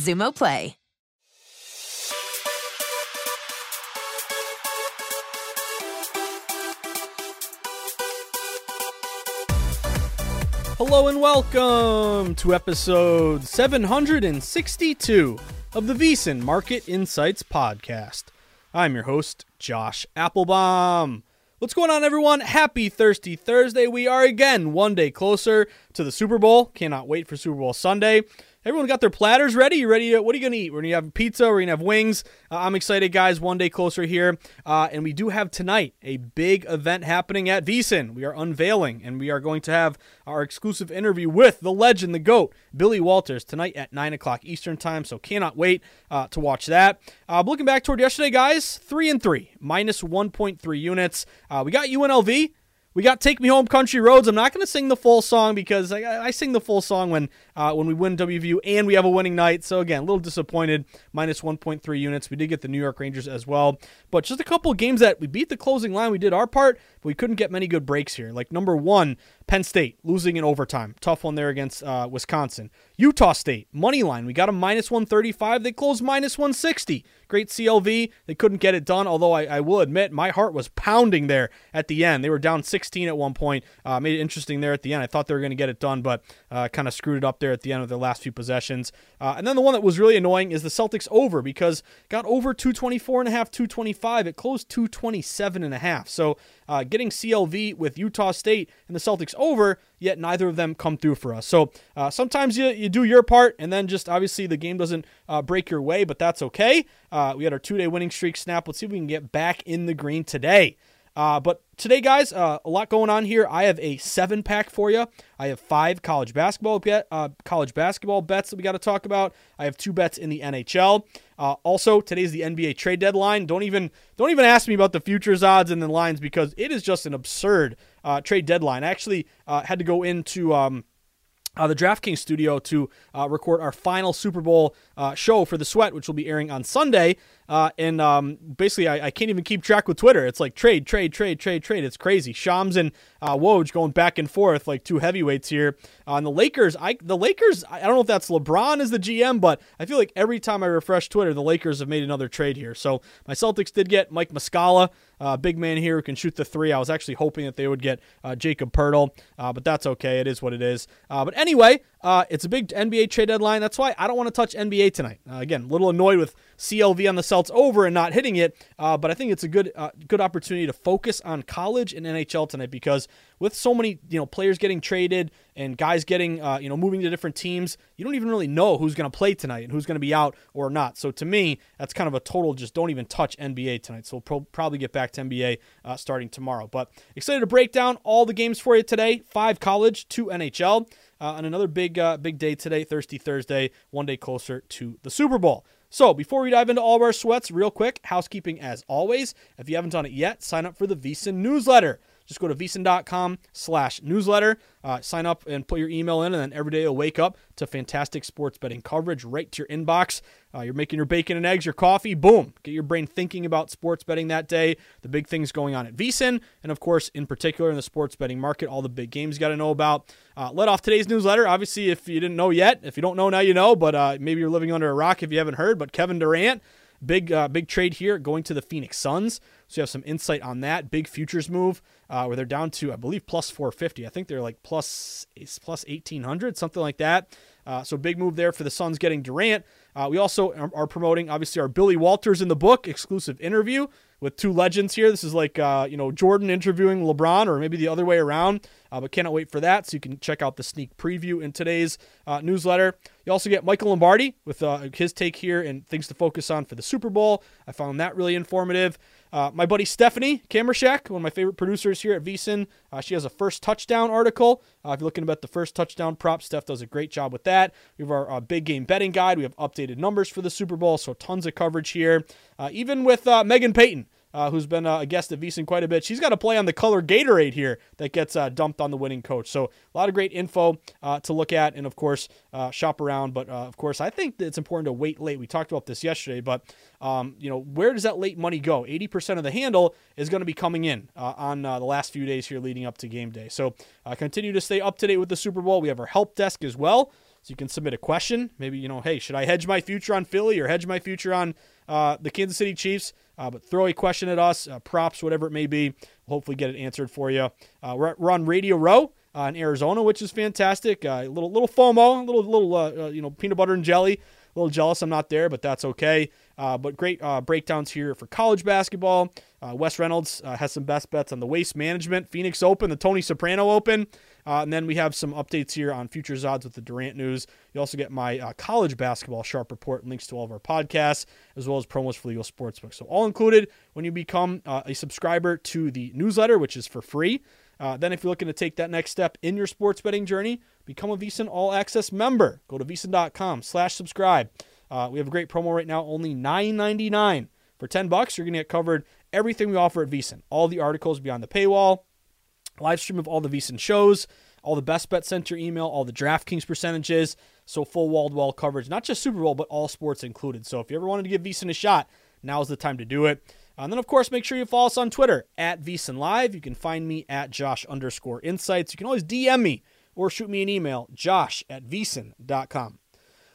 Xumo Play. Hello and welcome to episode 762 of the VSiN Market Insights Podcast. I'm your host, Josh Appelbaum. What's going on, everyone? Happy Thirsty Thursday. We are again one day closer to the Super Bowl. Cannot wait for Super Bowl Sunday. Everyone got their platters ready? You ready? To, what are you going to eat? We're going to have pizza. We're going to have wings. Uh, I'm excited, guys. One day closer here. Uh, and we do have tonight a big event happening at VSiN. We are unveiling, and we are going to have our exclusive interview with the legend, the GOAT, Billy Walters, tonight at 9 o'clock Eastern Time. So cannot wait uh, to watch that. Uh, looking back toward yesterday, guys, 3 and 3, minus 1.3 units. Uh, we got UNLV. We got "Take Me Home, Country Roads." I'm not going to sing the full song because I, I sing the full song when uh, when we win WVU and we have a winning night. So again, a little disappointed. Minus 1.3 units. We did get the New York Rangers as well, but just a couple of games that we beat the closing line. We did our part, but we couldn't get many good breaks here. Like number one, Penn State losing in overtime, tough one there against uh, Wisconsin. Utah State money line. We got a minus 135. They closed minus 160. Great CLV. They couldn't get it done. Although I, I will admit, my heart was pounding there at the end. They were down 16 at one point. Uh, made it interesting there at the end. I thought they were going to get it done, but uh, kind of screwed it up there at the end of their last few possessions. Uh, and then the one that was really annoying is the Celtics over because got over 224 and a half, 225. It closed 227 and a half. So uh, getting CLV with Utah State and the Celtics over, yet neither of them come through for us. So uh, sometimes you, you do your part, and then just obviously the game doesn't uh, break your way, but that's okay. Uh, we had our two day winning streak snap. Let's see if we can get back in the green today. Uh, but today, guys, uh, a lot going on here. I have a seven pack for you. I have five college basketball bet, uh, college basketball bets that we got to talk about. I have two bets in the NHL. Uh, also, today's the NBA trade deadline. Don't even don't even ask me about the futures odds and the lines because it is just an absurd uh, trade deadline. I actually uh, had to go into. Um, uh, the DraftKings studio to uh, record our final Super Bowl uh, show for the Sweat, which will be airing on Sunday. Uh, and um, basically, I, I, can't even keep track with Twitter. It's like trade, trade, trade, trade, trade. It's crazy. Shams and uh, Woj going back and forth like two heavyweights here. Uh, and the Lakers, I the Lakers, I don't know if that's LeBron as the GM, but I feel like every time I refresh Twitter, the Lakers have made another trade here. So my Celtics did get Mike Muscala, uh, big man here who can shoot the three. I was actually hoping that they would get uh, Jakob Poeltl, uh, but that's okay. It is what it is. Uh, but anyway, uh, it's a big NBA trade deadline. That's why I don't want to touch NBA tonight. Again, a little annoyed with CLV on the Celts over and not hitting it, but I think it's a good good opportunity to focus on college and NHL tonight because with so many you know players getting traded and guys getting uh, you know moving to different teams, you don't even really know who's going to play tonight and who's going to be out or not. So to me, that's kind of a total just don't even touch NBA tonight. So we'll pro- probably get back to NBA uh, starting tomorrow. But excited to break down all the games for you today: five college, two NHL uh, on another big uh, big day today, Thirsty Thursday, one day closer to the Super Bowl. So before we dive into all of our sweats, real quick, housekeeping as always. If you haven't done it yet, sign up for the VSiN newsletter. Just go to vsin.com slash newsletter, uh, sign up and put your email in, and then every day you'll wake up to fantastic sports betting coverage right to your inbox. Uh, you're making your bacon and eggs, your coffee, boom, get your brain thinking about sports betting that day, the big things going on at VSIN, and of course, in particular in the sports betting market, all the big games you got to know about. Uh, let off today's newsletter. Obviously, if you didn't know yet, if you don't know now, you know, but uh, maybe you're living under a rock if you haven't heard. But Kevin Durant, big uh, big trade here, going to the Phoenix Suns. So you have some insight on that big futures move uh, where they're down to I believe plus 450. I think they're like plus plus 1800, something like that. Uh, so big move there for the Suns getting Durant. Uh, we also are, are, promoting obviously our Billy Walters in the book exclusive interview with two legends here. This is like uh, you know Jordan interviewing LeBron, or maybe the other way around. Uh, but cannot wait for that. So you can check out the sneak preview in today's uh, newsletter. You also get Michael Lombardi with uh, his take here and things to focus on for the Super Bowl. I found that really informative. Uh, my buddy Stephanie Kamershak, one of my favorite producers here at VSIN, uh, she has a first touchdown article. Uh, if you're looking about the first touchdown prop, Steph does a great job with that. We have our uh, big game betting guide. We have updated numbers for the Super Bowl, so tons of coverage here. Uh, even with uh, Megan Payton uh, who's been uh, a guest at VSIN quite a bit. She's got to play on the color Gatorade here that gets uh, dumped on the winning coach. So a lot of great info uh, to look at and, of course, uh, shop around. But, uh, of course, I think it's important to wait late. We talked about this yesterday, but, um, you know, where does that late money go? 80% of the handle is going to be coming in on the last few days here leading up to game day. So continue to stay up to date with the Super Bowl. We have our help desk as well. So you can submit a question. Maybe, you know, hey, should I hedge my future on Philly or hedge my future on uh, the Kansas City Chiefs? Uh, but throw a question at us, uh, props, whatever it may be. We'll hopefully get it answered for you. Uh, we're, we're on Radio Row. Uh, in Arizona, which is fantastic. A little little FOMO, a little little you know peanut butter and jelly. A little jealous I'm not there, but that's okay. Uh, but great uh, breakdowns here for college basketball. Uh, Wes Reynolds uh, has some best bets on the waste management, Phoenix Open, the Tony Soprano Open. Uh, and then we have some updates here on futures odds with the Durant news. You also get my uh, college basketball sharp report links to all of our podcasts, as well as promos for legal sportsbook. So, all included when you become a subscriber to the newsletter, which is for free. then, if you're looking to take that next step in your sports betting journey, become a VSIN All Access member. Go to VSIN.com slash subscribe. Uh, we have a great promo right now, only $9.99. For 10 bucks, you're going to get covered everything we offer at VSIN. All the articles beyond the paywall, live stream of all the VSIN shows, all the best bet your email, all the DraftKings percentages, so full wall to wall coverage, not just Super Bowl, but all sports included. So if you ever wanted to give VSIN a shot, now's the time to do it. And then, of course, make sure you follow us on Twitter at VSIN Live. You can find me at Josh underscore insights. You can always DM me or shoot me an email, josh at vsin.com.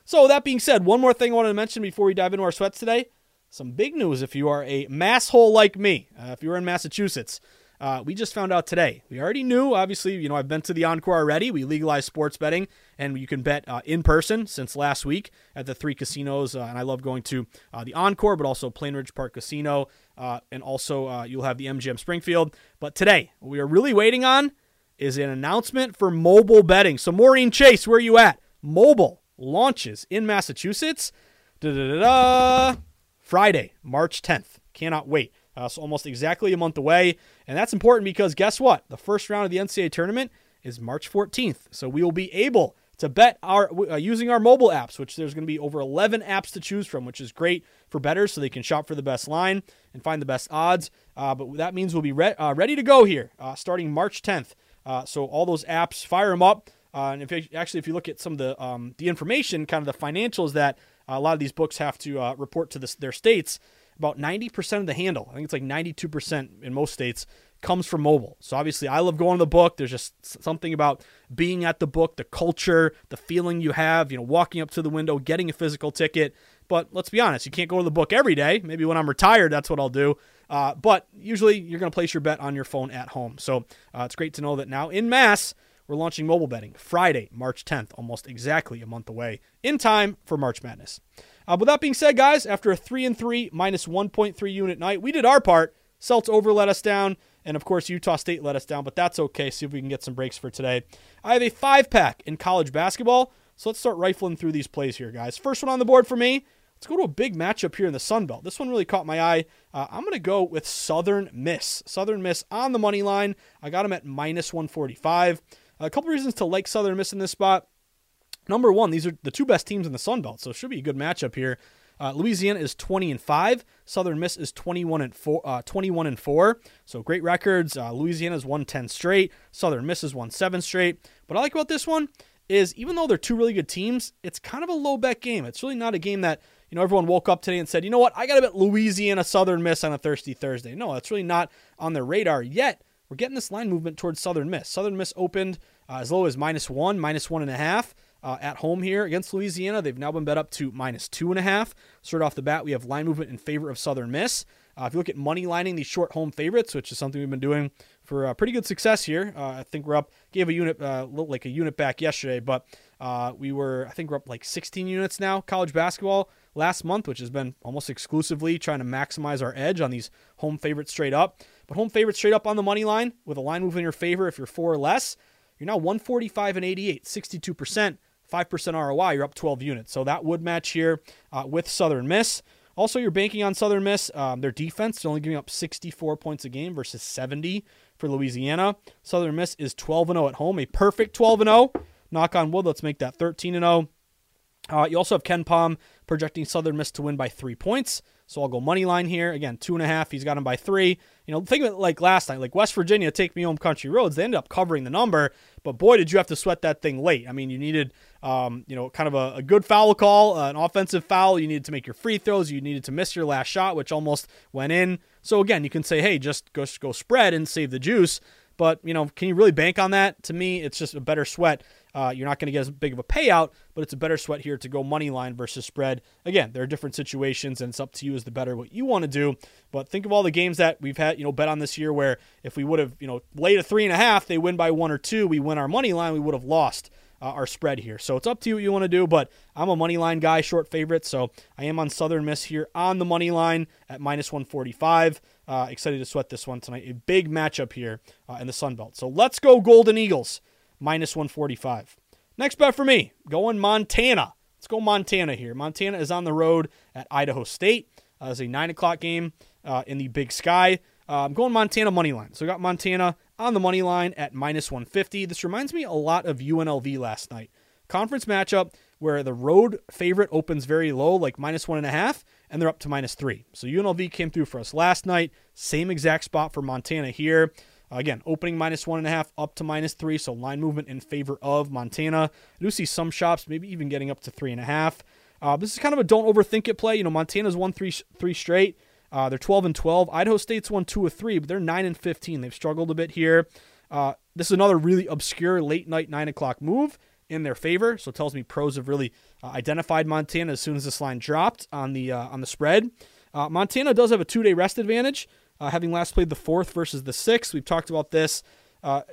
So, that being said, one more thing I wanted to mention before we dive into our sweats today. Some big news if you are a masshole like me, uh, if you are in Massachusetts. Uh, we just found out today. We already knew, obviously, you know, I've been to the Encore already. We legalized sports betting, and you can bet uh, in person since last week at the three casinos. Uh, and I love going to uh, the Encore, but also Plainridge Park Casino, uh, and also uh, you'll have the MGM Springfield. But today, what we are really waiting on is an announcement for mobile betting. So, Maureen Chase, where are you at? Mobile launches in Massachusetts. Da-da-da-da. Friday, March 10th. Cannot wait. Uh, so almost exactly a month away. And that's important because guess what? The first round of the NCAA tournament is March 14th. So we will be able to bet our uh, using our mobile apps, which there's going to be over 11 apps to choose from, which is great for bettors so they can shop for the best line and find the best odds. Uh, but that means we'll be re- uh, ready to go here uh, starting March 10th. Uh, so all those apps, fire them up. Uh, and if you, actually, if you look at some of the um, the information, kind of the financials that a lot of these books have to uh, report to their states, about 90% of the handle, I think it's like 92% in most states, comes from mobile. So obviously, I love going to the book. There's just something about being at the book, the culture, the feeling you have, you know, walking up to the window, getting a physical ticket. But let's be honest, you can't go to the book every day. Maybe when I'm retired, that's what I'll do. Uh, but usually, you're going to place your bet on your phone at home. So uh, it's great to know that now in mass, we're launching mobile betting Friday, March 10th, almost exactly a month away, in time for March Madness. Uh, with that being said, guys, after a 3 and 3 minus 1.3 unit night, we did our part. Celts over let us down, and of course, Utah State let us down, but that's okay. See if we can get some breaks for today. I have a five pack in college basketball, so let's start rifling through these plays here, guys. First one on the board for me. Let's go to a big matchup here in the Sun Belt. This one really caught my eye. Uh, I'm going to go with Southern Miss. Southern Miss on the money line. I got them at minus 145. A couple reasons to like Southern Miss in this spot. Number one, these are the two best teams in the Sun Belt, so it should be a good matchup here. Uh, Louisiana is 20 and 5. Southern Miss is 21 and 4. Uh, 21 and 4. So great records. Uh, Louisiana's won 10 straight. Southern Miss has won 7 straight. What I like about this one is even though they're two really good teams, it's kind of a low bet game. It's really not a game that you know everyone woke up today and said, you know what, I got to bet Louisiana Southern Miss on a thirsty Thursday. No, that's really not on their radar yet. We're getting this line movement towards Southern Miss. Southern Miss opened uh, as low as minus one, minus one and a half uh, at home here against Louisiana. They've now been bet up to minus two and a half. Straight off the bat, we have line movement in favor of Southern Miss. Uh, if you look at money lining these short home favorites, which is something we've been doing for uh, pretty good success here, uh, I think we're up. Gave a unit, uh, like a unit back yesterday, but uh, we were, I think we're up like 16 units now. College basketball last month, which has been almost exclusively trying to maximize our edge on these home favorites straight up. But home favorites straight up on the money line with a line move in your favor if you're four or less. You're now 145 and 88, 62%. 5% ROI, you're up 12 units. So that would match here uh, with Southern Miss. Also, you're banking on Southern Miss. Um, their defense is only giving up 64 points a game versus 70 for Louisiana. Southern Miss is 12 0 at home, a perfect 12 0. Knock on wood, let's make that 13 0. Uh, you also have KenPom projecting Southern Miss to win by three points. So I'll go money line here. Again, two and a half. He's got him by three. You know, think of it like last night, like West Virginia, take me home country roads. They ended up covering the number, but boy, did you have to sweat that thing late. I mean, you needed, um, you know, kind of a, a good foul call, uh, an offensive foul. You needed to make your free throws. You needed to miss your last shot, which almost went in. So again, you can say, hey, just go, go spread and save the juice. But, you know, can you really bank on that? To me, it's just a better sweat. Uh, you're not going to get as big of a payout, but it's a better sweat here to go money line versus spread. Again, there are different situations, and it's up to you as the bettor what you want to do. But think of all the games that we've had, you know, bet on this year where if we would have, you know, laid a three and a half, they win by one or two, we win our money line, we would have lost. Uh, our spread here. So it's up to you what you want to do, but I'm a money line guy, short favorite. So I am on Southern Miss here on the money line at minus 145. Uh, excited to sweat this one tonight. A big matchup here uh, in the Sun Belt. So let's go Golden Eagles minus 145. Next bet for me, going Montana. Let's go Montana here. Montana is on the road at Idaho State. Uh, it's a 9 o'clock game uh, in the Big Sky. Uh, I'm going Montana money line. So I got Montana on the money line at minus 150. This reminds me a lot of UNLV last night. Conference matchup where the road favorite opens very low, like minus one and a half, and they're up to minus three. So UNLV came through for us last night. Same exact spot for Montana here. Again, opening minus one and a half up to minus three, so line movement in favor of Montana. I do see some shops maybe even getting up to three and a half. Uh, this is kind of a don't overthink it play. You know, Montana's won three three straight. Uh, they're 12 and 12. Idaho State's won two of three, but they're 9 and 15. They've struggled a bit here. Uh, this is another really obscure late night 9 o'clock move in their favor. So it tells me pros have really uh, identified Montana as soon as this line dropped on the uh, on the spread. Uh, Montana does have a two day rest advantage, uh, having last played the fourth versus the sixth. We've talked about this.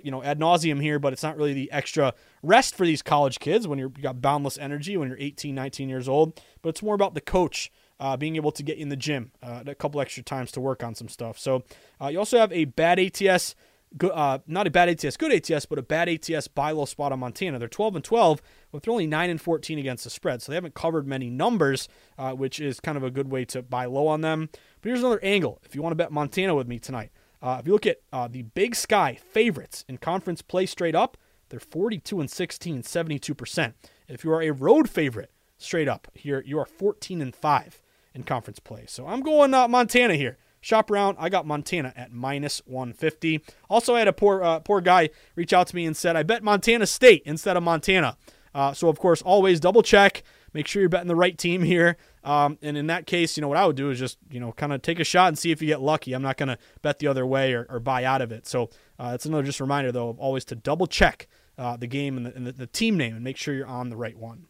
you know, ad nauseum here, but it's not really the extra rest for these college kids when you're, you got boundless energy when you're 18, 19 years old. But it's more about the coach uh, being able to get in the gym uh, a couple extra times to work on some stuff. So uh, you also have a bad ATS, uh, not a bad ATS, good ATS, but a bad ATS buy low spot on Montana. They're 12 and 12, but they're only 9 and 14 against the spread. So they haven't covered many numbers, uh, which is kind of a good way to buy low on them. But here's another angle if you want to bet Montana with me tonight. Uh, if you look at the Big Sky favorites in conference play straight up, they're 42 and 16, 72%. If you are a road favorite straight up, here you are 14 and 5 in conference play. So I'm going uh, Montana here. Shop around. I got Montana at minus 150. Also, I had a poor uh, poor guy reach out to me and said, I bet Montana State instead of Montana. Uh, so, of course, always double check. Make sure you're betting the right team here. Um, and in that case, you know, what I would do is just, you know, kind of take a shot and see if you get lucky. I'm not going to bet the other way or, or, buy out of it. So, uh, it's another just reminder, though, of always to double check uh, the game and, the, and the, the, team name and make sure you're on the right one.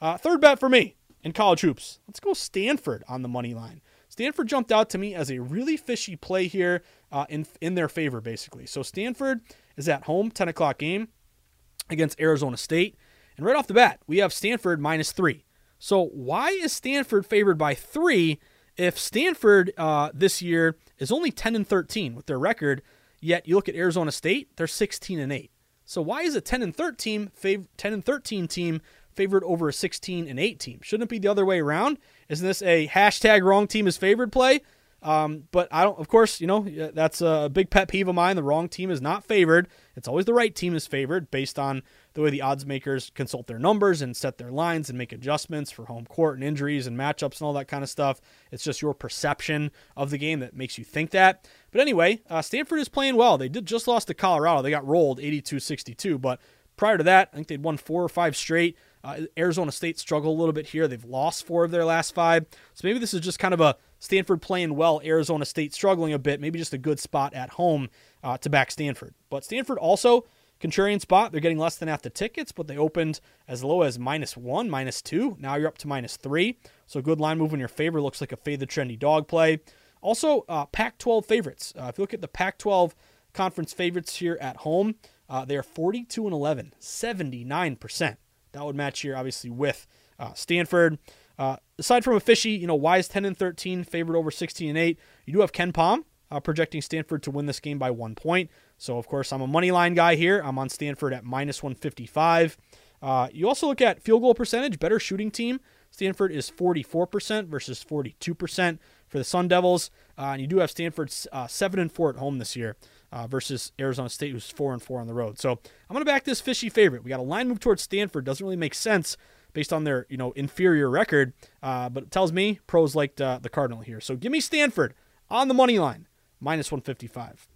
Uh, third bet for me in college hoops. Let's go Stanford on the money line. Stanford jumped out to me as a really fishy play here uh, in in their favor, basically. So Stanford is at home, 10 o'clock game against Arizona State, and right off the bat, we have Stanford minus three. So why is Stanford favored by three if Stanford uh, this year is only 10 and 13 with their record? Yet you look at Arizona State, they're 16 and 8. So why is a 10 and 13 fav- 10 and 13 team favored over a 16 and 8 team. Shouldn't it be the other way around? Isn't this a hashtag wrong team is favored play? Um, but I don't, of course, you know, that's a big pet peeve of mine. The wrong team is not favored. It's always the right team is favored based on the way the odds makers consult their numbers and set their lines and make adjustments for home court and injuries and matchups and all that kind of stuff. It's just your perception of the game that makes you think that. But anyway, uh, Stanford is playing well. They did just lost to Colorado. They got rolled 82 62, but prior to that, I think they'd won four or five straight. Uh, Arizona State struggled a little bit here. They've lost four of their last five. So maybe this is just kind of a Stanford playing well, Arizona State struggling a bit. Maybe just a good spot at home uh, to back Stanford. But Stanford also, contrarian spot. They're getting less than half the tickets, but they opened as low as minus one, minus two. Now you're up to minus three. So a good line move in your favor. Looks like a fade the trendy dog play. Also, uh, Pac 12 favorites. Uh, if you look at the Pac 12 conference favorites here at home, uh, they are 42 and 11, 79%. That would match here, obviously, with uh, Stanford. Uh, aside from a fishy, you know, why is 10 and 13, favored over 16 and 8. You do have KenPom uh, projecting Stanford to win this game by one point. So, of course, I'm a money line guy here. I'm on Stanford at minus 155. Uh, you also look at field goal percentage, better shooting team. Stanford is 44% versus 42% for the Sun Devils. Uh, and you do have Stanford uh, 7 and 4 at home this year uh, versus Arizona State, who's 4 and 4 on the road. So I'm going to back this fishy favorite. We got a line move towards Stanford. Doesn't really make sense based on their you know inferior record, uh, but it tells me pros liked uh, the Cardinal here. So give me Stanford on the money line, minus 155.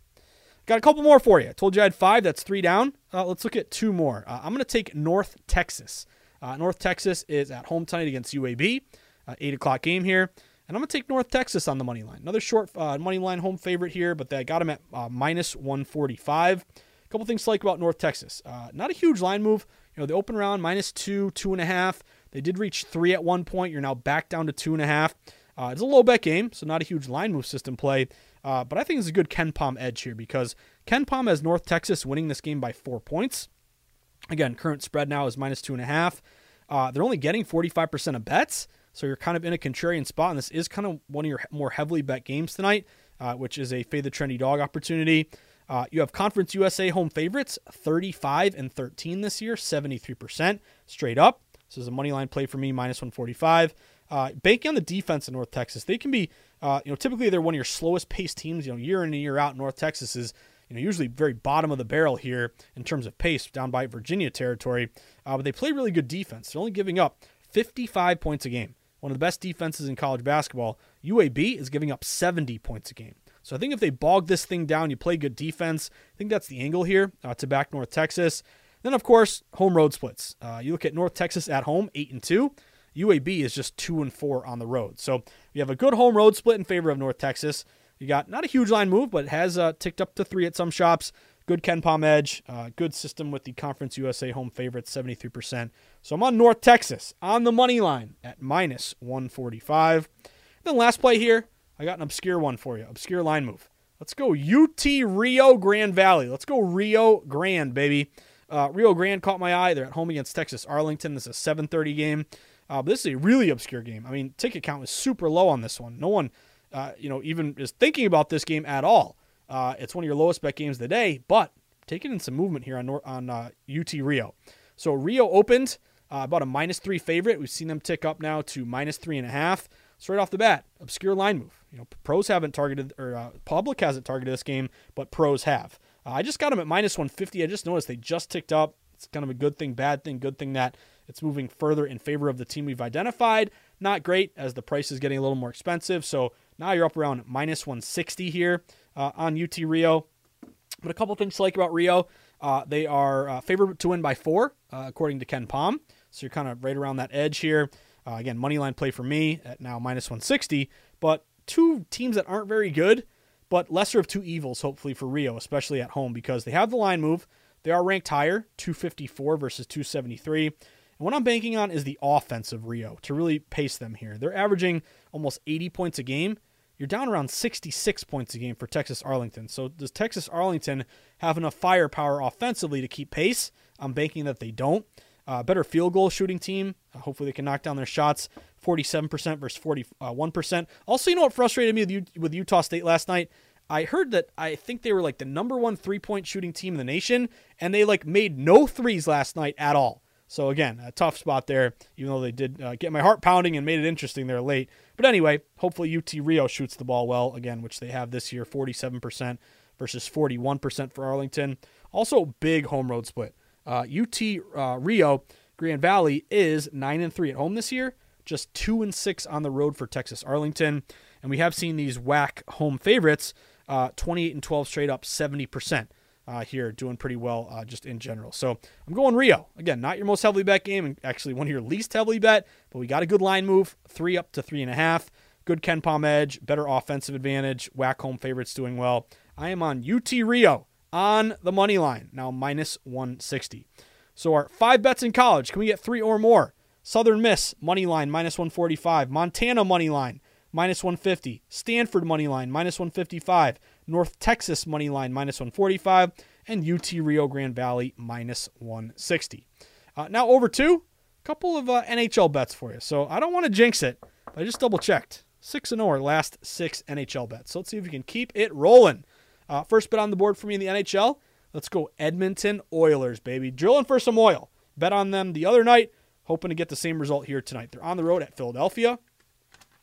Got a couple more for you. I told you I had five. That's three down. Uh, let's look at two more. Uh, I'm going to take North Texas. Uh, North Texas is at home tonight against UAB. Uh, 8 o'clock game here. And I'm going to take North Texas on the money line. Another short uh, money line home favorite here, but I got them at uh, minus 145. A couple things to like about North Texas. not a huge line move. You know, the open round, minus two, two and a half. They did reach three at one point. You're now back down to two and a half. It's a low bet game, so not a huge line move system play. Uh, but I think it's a good KenPom edge here because KenPom has North Texas winning this game by four points. Again, current spread now is minus two and a half. Uh, they're only getting 45% of bets, so you're kind of in a contrarian spot. And this is kind of one of your more heavily bet games tonight, uh, which is a fade the trendy dog opportunity. Uh, you have Conference USA home favorites, 35 and 13 this year, 73% straight up. This is a money line play for me, minus 145. Uh, banking on the defense in North Texas, they can be, uh, you know, typically they're one of your slowest paced teams. You know, year in and year out, North Texas is, you know, usually very bottom of the barrel here in terms of pace, down by Virginia territory. Uh, but they play really good defense. They're only giving up 55 points a game. One of the best defenses in college basketball. UAB is giving up 70 points a game. So I think if they bog this thing down, you play good defense. I think that's the angle here uh, to back North Texas. Then of course home road splits. Uh, you look at North Texas at home, eight and two. UAB is just two and four on the road. So you have a good home road split in favor of North Texas. You got not a huge line move, but has uh, ticked up to three at some shops. Good KenPom edge. Uh, good system with the Conference USA home favorites, 73%. So I'm on North Texas on the money line at minus 145. Then last play here, I got an obscure one for you. Obscure line move. Let's go UT Rio Grande Valley. Let's go Rio Grande, baby. Uh, Rio Grande caught my eye. They're at home against Texas Arlington. This is a 7:30 game. Uh, this is a really obscure game. I mean, ticket count is super low on this one. No one, uh, you know, even is thinking about this game at all. Uh, it's one of your lowest bet games of the day, but taking in some movement here on on UT uh, Rio. So Rio opened uh, about a minus three favorite. We've seen them tick up now to minus three and a half. So right off the bat, obscure line move. You know, pros haven't targeted or uh, public hasn't targeted this game, but pros have. I just got them at minus 150. I just noticed they just ticked up. It's kind of a good thing, bad thing, good thing that it's moving further in favor of the team we've identified. Not great as the price is getting a little more expensive. So now you're up around minus 160 here uh, on UT Rio. But a couple things to like about Rio. Uh, they are uh, favored to win by four, uh, according to KenPom. So you're kind of right around that edge here. Uh, again, money line play for me at now minus 160. But two teams that aren't very good, but lesser of two evils, hopefully, for Rio, especially at home, because they have the line move. They are ranked higher, 254 versus 273. What I'm banking on is the offense of Rio to really pace them here. They're averaging almost 80 points a game. You're down around 66 points a game for Texas Arlington. So does Texas Arlington have enough firepower offensively to keep pace? I'm banking that they don't. Uh, better field goal shooting team. Uh, hopefully they can knock down their shots. 47% versus 41%. Also, you know what frustrated me with, U- with Utah State last night? I heard that I think they were like the number one three point shooting team in the nation, and they like made no threes last night at all. So again, a tough spot there, even though they did uh, get my heart pounding and made it interesting there late. But anyway, hopefully UT Rio shoots the ball well again, which they have this year, 47% versus 41% for Arlington. Also, big home road split. Uh, UT uh, Rio Grande Valley is nine and three at home this year, just two and six on the road for Texas Arlington, and we have seen these WAC home favorites, uh, 28 and 12 straight up, 70 percent. Uh, here doing pretty well uh, just in general. So I'm going Rio. Again, not your most heavily bet game, and actually one of your least heavily bet, but we got a good line move, three up to three and a half. Good KenPom edge, better offensive advantage, WAC home favorites doing well. I am on UT Rio on the money line, now minus 160. So our five bets in college, can we get three or more? Southern Miss, money line, minus 145. Montana, money line, minus 150. Stanford, money line, minus 155. North Texas money line minus 145, and UT Rio Grande Valley minus 160. Uh, now over to a couple of uh, NHL bets for you. So I don't want to jinx it, but I just double checked. 6 0 our last six NHL bets. So let's see if we can keep it rolling. Uh, first bet on the board for me in the NHL. Let's go Edmonton Oilers, baby. Drilling for some oil. Bet on them the other night, hoping to get the same result here tonight. They're on the road at Philadelphia.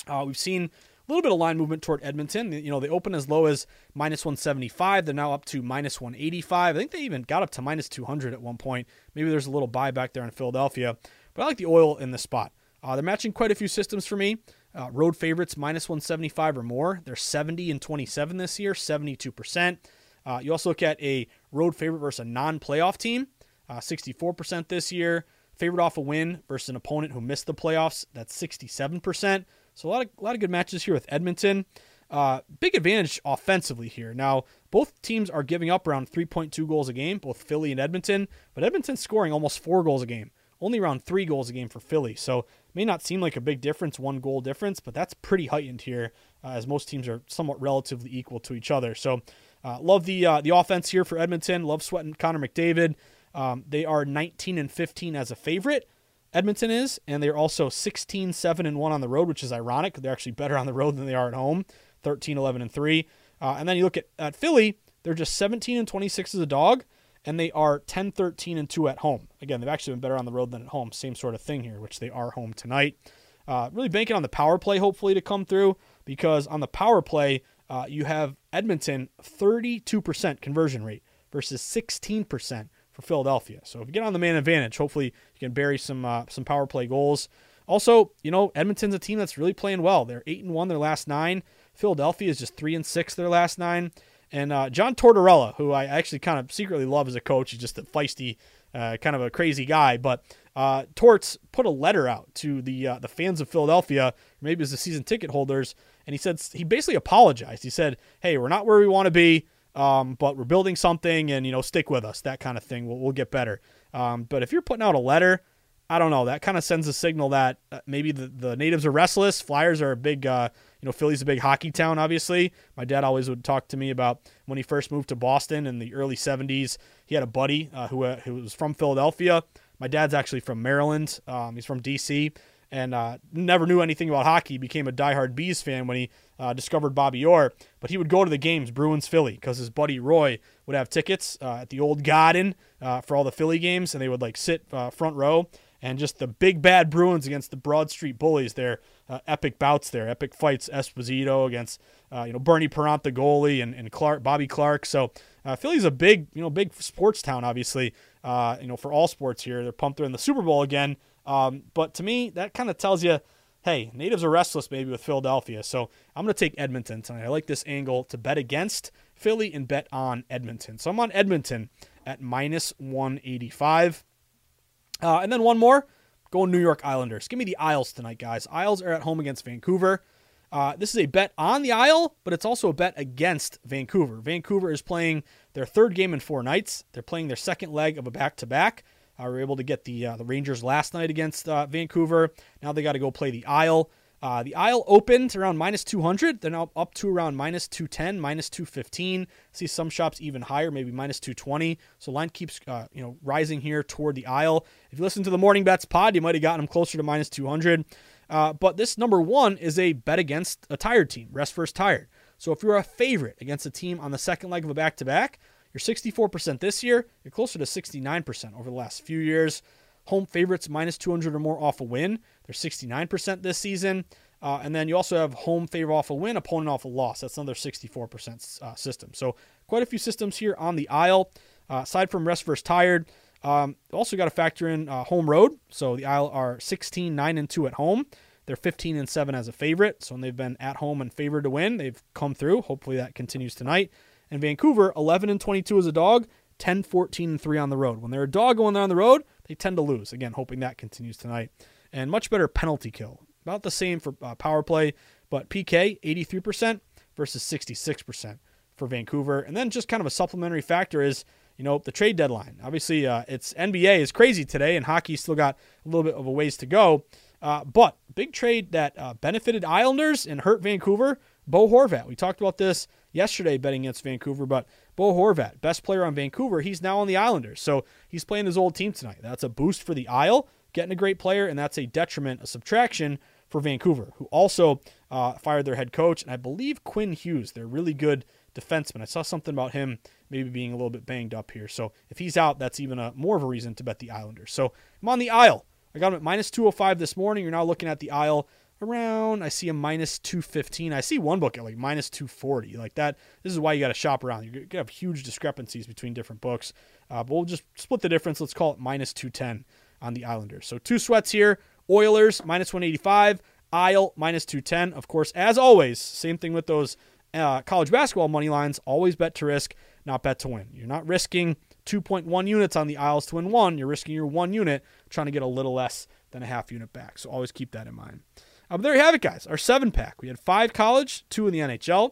Uh, we've seen a little bit of line movement toward Edmonton. You know, they opened as low as minus 175. They're now up to minus 185. I think they even got up to minus 200 at one point. Maybe there's a little buy back there in Philadelphia. But I like the oil in this spot. Uh, they're matching quite a few systems for me. Uh, road favorites minus 175 or more. They're 70 and 27 this year, 72%. Uh, you also look at a road favorite versus a non playoff team, 64% uh, this year. Favorite off a win versus an opponent who missed the playoffs, that's 67%. So a lot of a lot of good matches here with Edmonton. Uh, big advantage offensively here. Now, both teams are giving up around 3.2 goals a game, both Philly and Edmonton, but Edmonton's scoring almost four goals a game, only around three goals a game for Philly. So, may not seem like a big difference, one goal difference, but that's pretty heightened here, uh, as most teams are somewhat relatively equal to each other. So, uh, love the uh, the offense here for Edmonton. Love sweating Connor McDavid. Um, they are 19 and 15 as a favorite. Edmonton is, and they're also 16 7 and 1 on the road, which is ironic. They're actually better on the road than they are at home, 13 11 and 3. Uh, and then you look at, at Philly, they're just 17 and 26 as a dog, and they are 10 13 and 2 at home. Again, they've actually been better on the road than at home. Same sort of thing here, which they are home tonight. Uh, really banking on the power play, hopefully, to come through, because on the power play, uh, you have Edmonton 32% conversion rate versus 16% for Philadelphia. So if you get on the man advantage, hopefully you can bury some uh, some power play goals. Also, you know Edmonton's a team that's really playing well. They're eight and one their last nine. Philadelphia is just three and six their last nine. And uh, John Tortorella, who I actually kind of secretly love as a coach, he's just a feisty, uh, kind of a crazy guy. But uh, Torts put a letter out to the uh, the fans of Philadelphia, maybe as the season ticket holders, and he said he basically apologized. He said, "Hey, we're not where we want to be. Um, but we're building something, and you know, stick with us. That kind of thing. We'll, we'll get better. Um, but if you're putting out a letter, I don't know. That kind of sends a signal that uh, maybe the, the natives are restless. Flyers are a big, uh, you know, Philly's a big hockey town. Obviously, my dad always would talk to me about when he first moved to Boston in the early '70s. He had a buddy uh, who uh, who was from Philadelphia. My dad's actually from Maryland. Um, he's from D.C and uh, never knew anything about hockey. Became a diehard Bees fan when he uh, discovered Bobby Orr. But he would go to the games, Bruins Philly, because his buddy Roy would have tickets uh, at the old Garden uh, for all the Philly games, and they would like sit uh, front row. And just the big bad Bruins against the Broad Street Bullies, their uh, epic bouts there, epic fights. Esposito against you know Bernie Parent, the goalie, and, and Clark, Bobby Clarke. So Philly's a big you know big sports town, obviously. you know for all sports here, they're pumped. They're in the Super Bowl again. Um, but to me, that kind of tells you, hey, natives are restless maybe with Philadelphia. So I'm going to take Edmonton tonight. I like this angle to bet against Philly and bet on Edmonton. So I'm on Edmonton at minus 185. Uh, and then one more, going New York Islanders. Give me the Isles tonight, guys. Isles are at home against Vancouver. Uh, this is a bet on the Isle, but it's also a bet against Vancouver. Vancouver is playing their third game in four nights. They're playing their second leg of a back to back. Uh, we were able to get the uh, the Rangers last night against uh, Vancouver. Now they got to go play the Isle. Uh, the Isle opened around minus 200. They're now up to around minus 210, minus 215. See some shops even higher, maybe minus 220. So line keeps uh, you know rising here toward the Isle. If you listen to the Morning Bets pod, you might have gotten them closer to minus 200. Uh, but this number one is a bet against a tired team, rest first tired. So if you're a favorite against a team on the second leg of a back to back, you're 64% this year. You're closer to 69% over the last few years. Home favorites minus 200 or more off a win. They're 69% this season. Uh, and then you also have home favor off a win, opponent off a loss. That's another 64% uh, system. So quite a few systems here on the Isle. Uh, aside from rest versus tired, Um, also got to factor in uh, home road. So the Isle are 16, 9, and 2 at home. They're 15 and 7 as a favorite. So when they've been at home and favored to win, they've come through. Hopefully that continues tonight. And Vancouver, 11 and 22 as a dog, 10, 14, and 3 on the road. When they're a dog going there on the road, they tend to lose. Again, hoping that continues tonight. And much better penalty kill. About the same for uh, power play, but PK, 83% versus 66% for Vancouver. And then just kind of a supplementary factor is, you know, the trade deadline. Obviously, uh, it's NBA is crazy today, and hockey still got a little bit of a ways to go. Uh, but big trade that uh, benefited Islanders and hurt Vancouver. Bo Horvat. We talked about this yesterday betting against Vancouver, but Bo Horvat, best player on Vancouver, he's now on the Islanders. So he's playing his old team tonight. That's a boost for the Isle, getting a great player, and that's a detriment, a subtraction for Vancouver, who also uh, fired their head coach, and I believe Quinn Hughes. They're really good defenseman. I saw something about him maybe being a little bit banged up here. So if he's out, that's even a, more of a reason to bet the Islanders. So I'm on the Isle. I got him at minus 205 this morning. You're now looking at the Isle around, I see a minus 215. I see one book at like minus 240. Like that, this is why you got to shop around. You're to have huge discrepancies between different books. Uh, but we'll just split the difference. Let's call it minus 210 on the Islanders. So two sweats here. Oilers minus 185. Isle minus 210. Of course, as always, same thing with those uh, college basketball money lines. Always bet to risk, not bet to win. You're not risking 2.1 units on the Isles to win one. You're risking your one unit trying to get a little less than a half unit back. So always keep that in mind. Uh, there you have it, guys. Our seven pack. We had five college, two in the NHL.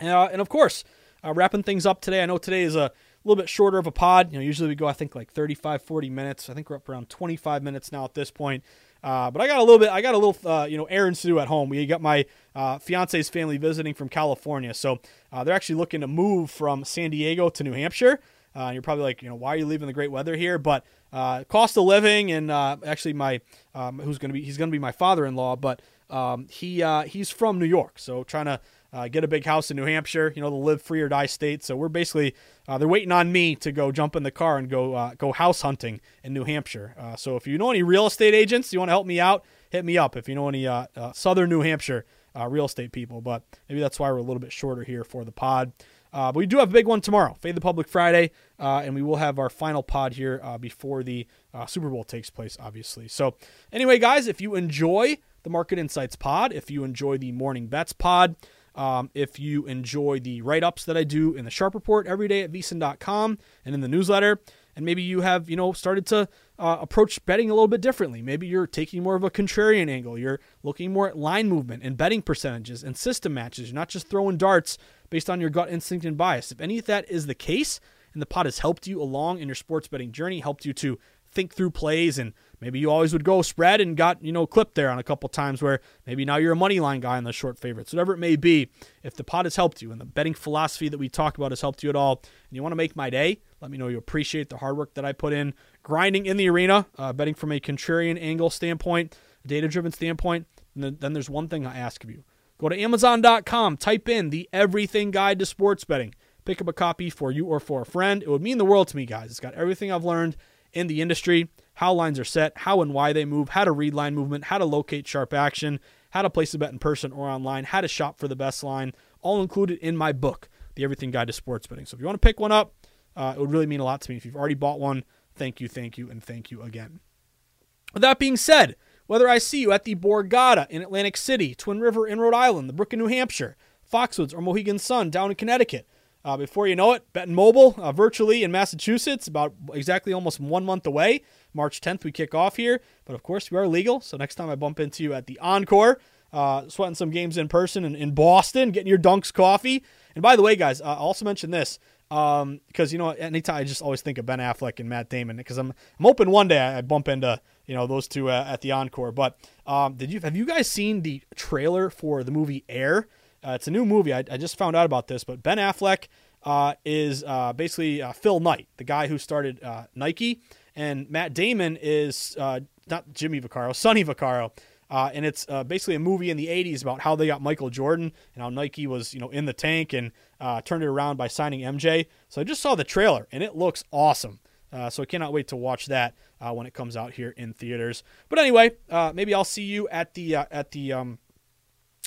Uh, and of course, uh, wrapping things up today. I know today is a little bit shorter of a pod. You know, usually we go, I think, like 35, 40 minutes. I think we're up around 25 minutes now at this point. Uh, but I got a little bit, I got a little, uh, you know, errands to do at home. We got my uh, fiance's family visiting from California. So uh, they're actually looking to move from San Diego to New Hampshire. Uh, you're probably like, you know, why are you leaving the great weather here? But uh, cost of living and actually my, um, who's going to be, he's going to be my father-in-law, but um, he he's from New York. So trying to uh, get a big house in New Hampshire, you know, the live free or die state. So we're basically uh, they're waiting on me to go jump in the car and go uh, go house hunting in New Hampshire. Uh, so if you know any real estate agents, you want to help me out, hit me up. If you know any uh, uh, Southern New Hampshire real estate people, but maybe that's why we're a little bit shorter here for the pod. But we do have a big one tomorrow, Fade the Public Friday, and we will have our final pod here before the Super Bowl takes place, obviously. So anyway, guys, if you enjoy the Market Insights pod, if you enjoy the Morning Bets pod, um, if you enjoy the write ups that I do in the Sharp Report every day at VSiN.com and in the newsletter, and maybe you have you know started to uh, approach betting a little bit differently. Maybe you're taking more of a contrarian angle. You're looking more at line movement and betting percentages and system matches. You're not just throwing darts based on your gut instinct and bias. If any of that is the case, and the pot has helped you along in your sports betting journey, helped you to think through plays and maybe you always would go spread and got you know clipped there on a couple times where maybe now you're a money line guy on the short favorites. Whatever it may be if the pot has helped you and the betting philosophy that we talk about has helped you at all and you want to make my day let me know. You appreciate the hard work that i put in grinding in the arena uh, betting from a contrarian angle standpoint data driven standpoint and then there's one thing i ask of you go to amazon.com type in the everything guide to sports betting pick up a copy for you or for a friend it would mean the world to me guys it's got everything i've learned in the industry, how lines are set, how and why they move, how to read line movement, how to locate sharp action, how to place a bet in person or online, how to shop for the best line, all included in my book, The Everything Guide to Sports Betting. So if you want to pick one up, uh, it would really mean a lot to me. If you've already bought one, thank you, thank you, and thank you again. With that being said, whether I see you at the Borgata in Atlantic City, Twin River in Rhode Island, the Brook in New Hampshire, Foxwoods or Mohegan Sun down in Connecticut, uh, before you know it, Betting Mobile uh, virtually in Massachusetts, about exactly almost one month away. March 10th, we kick off here. But of course, we are legal. So next time I bump into you at the Encore, uh, sweating some games in person in, in Boston, getting your Dunks coffee. And by the way, guys, uh, I also mention this because um, you know anytime I just always think of Ben Affleck and Matt Damon because I'm I'm hoping one day I bump into you know those two uh, at the Encore. But um, did you have you guys seen the trailer for the movie Air? Uh, it's a new movie. I, I, just found out about this, but Ben Affleck uh, is uh, basically uh, Phil Knight, the guy who started uh, Nike, and Matt Damon is uh, not Jimmy Vaccaro, Sonny Vaccaro. And it's basically a movie in the '80s about how they got Michael Jordan and how Nike was, you know, in the tank and turned it around by signing MJ. So I just saw the trailer and it looks awesome. so I cannot wait to watch that when it comes out here in theaters. But anyway, maybe I'll see you at the at the um,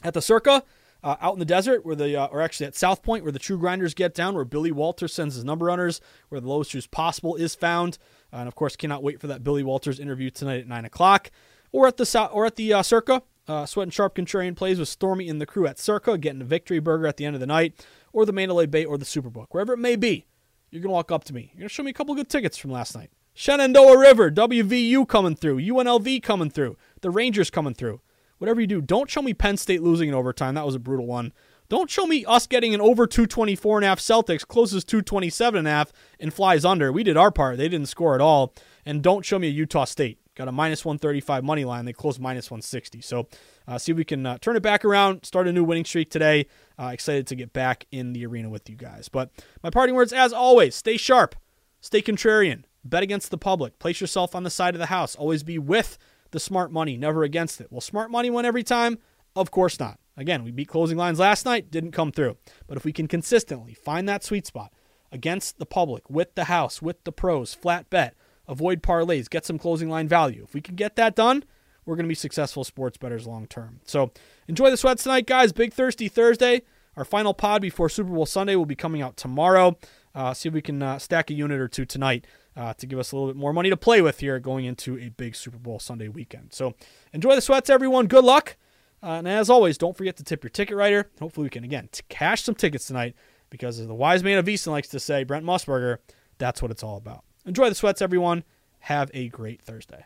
at the Circa uh, out in the desert, where the uh, or actually at South Point, where the True Grinders get down, where Billy Walters sends his number runners, where the lowest juice possible is found, uh, and of course, cannot wait for that Billy Walters interview tonight at nine o'clock, or at the or at the uh, Circa. Uh, Sweat and Sharp Contrarian plays with Stormy and the crew at Circa, getting a victory burger at the end of the night, or the Mandalay Bay or the Superbook, wherever it may be. You're gonna walk up to me. You're gonna show me a couple good tickets from last night. Shenandoah River, WVU coming through, UNLV coming through, the Rangers coming through. Whatever you do, don't show me Penn State losing in overtime. That was a brutal one. Don't show me us getting an over 224 and a half Celtics, closes 227 and a half, and flies under. We did our part. They didn't score at all. And don't show me a Utah State. Got a minus 135 money line. They closed minus 160. So uh, see if we can uh, turn it back around, start a new winning streak today. Uh, excited to get back in the arena with you guys. But my parting words, as always, stay sharp, stay contrarian, Bet against the public. Place yourself on the side of the house. Always be with the smart money, never against it. Will smart money win every time? Of course not. Again, we beat closing lines last night, didn't come through. But if we can consistently find that sweet spot against the public, with the house, with the pros, flat bet, avoid parlays, get some closing line value. If we can get that done, we're going to be successful sports bettors long term. So enjoy the sweats tonight, guys. Big Thirsty Thursday. Our final pod before Super Bowl Sunday will be coming out tomorrow. Uh, see if we can uh, stack a unit or two tonight uh, to give us a little bit more money to play with here going into a big Super Bowl Sunday weekend. So enjoy the sweats, everyone. Good luck. Uh, and as always, don't forget to tip your ticket writer. Hopefully, we can, again, cash some tickets tonight because, as the wise man of Easton likes to say, Brent Musburger, that's what it's all about. Enjoy the sweats, everyone. Have a great Thursday.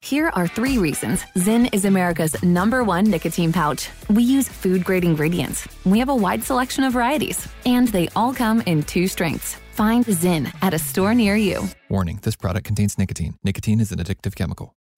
Here are three reasons Zyn is America's number one nicotine pouch. We use food grade ingredients, we have a wide selection of varieties, and they all come in two strengths. Find Zyn at a store near you. Warning this product contains nicotine. Nicotine is an addictive chemical.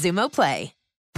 Xumo Play.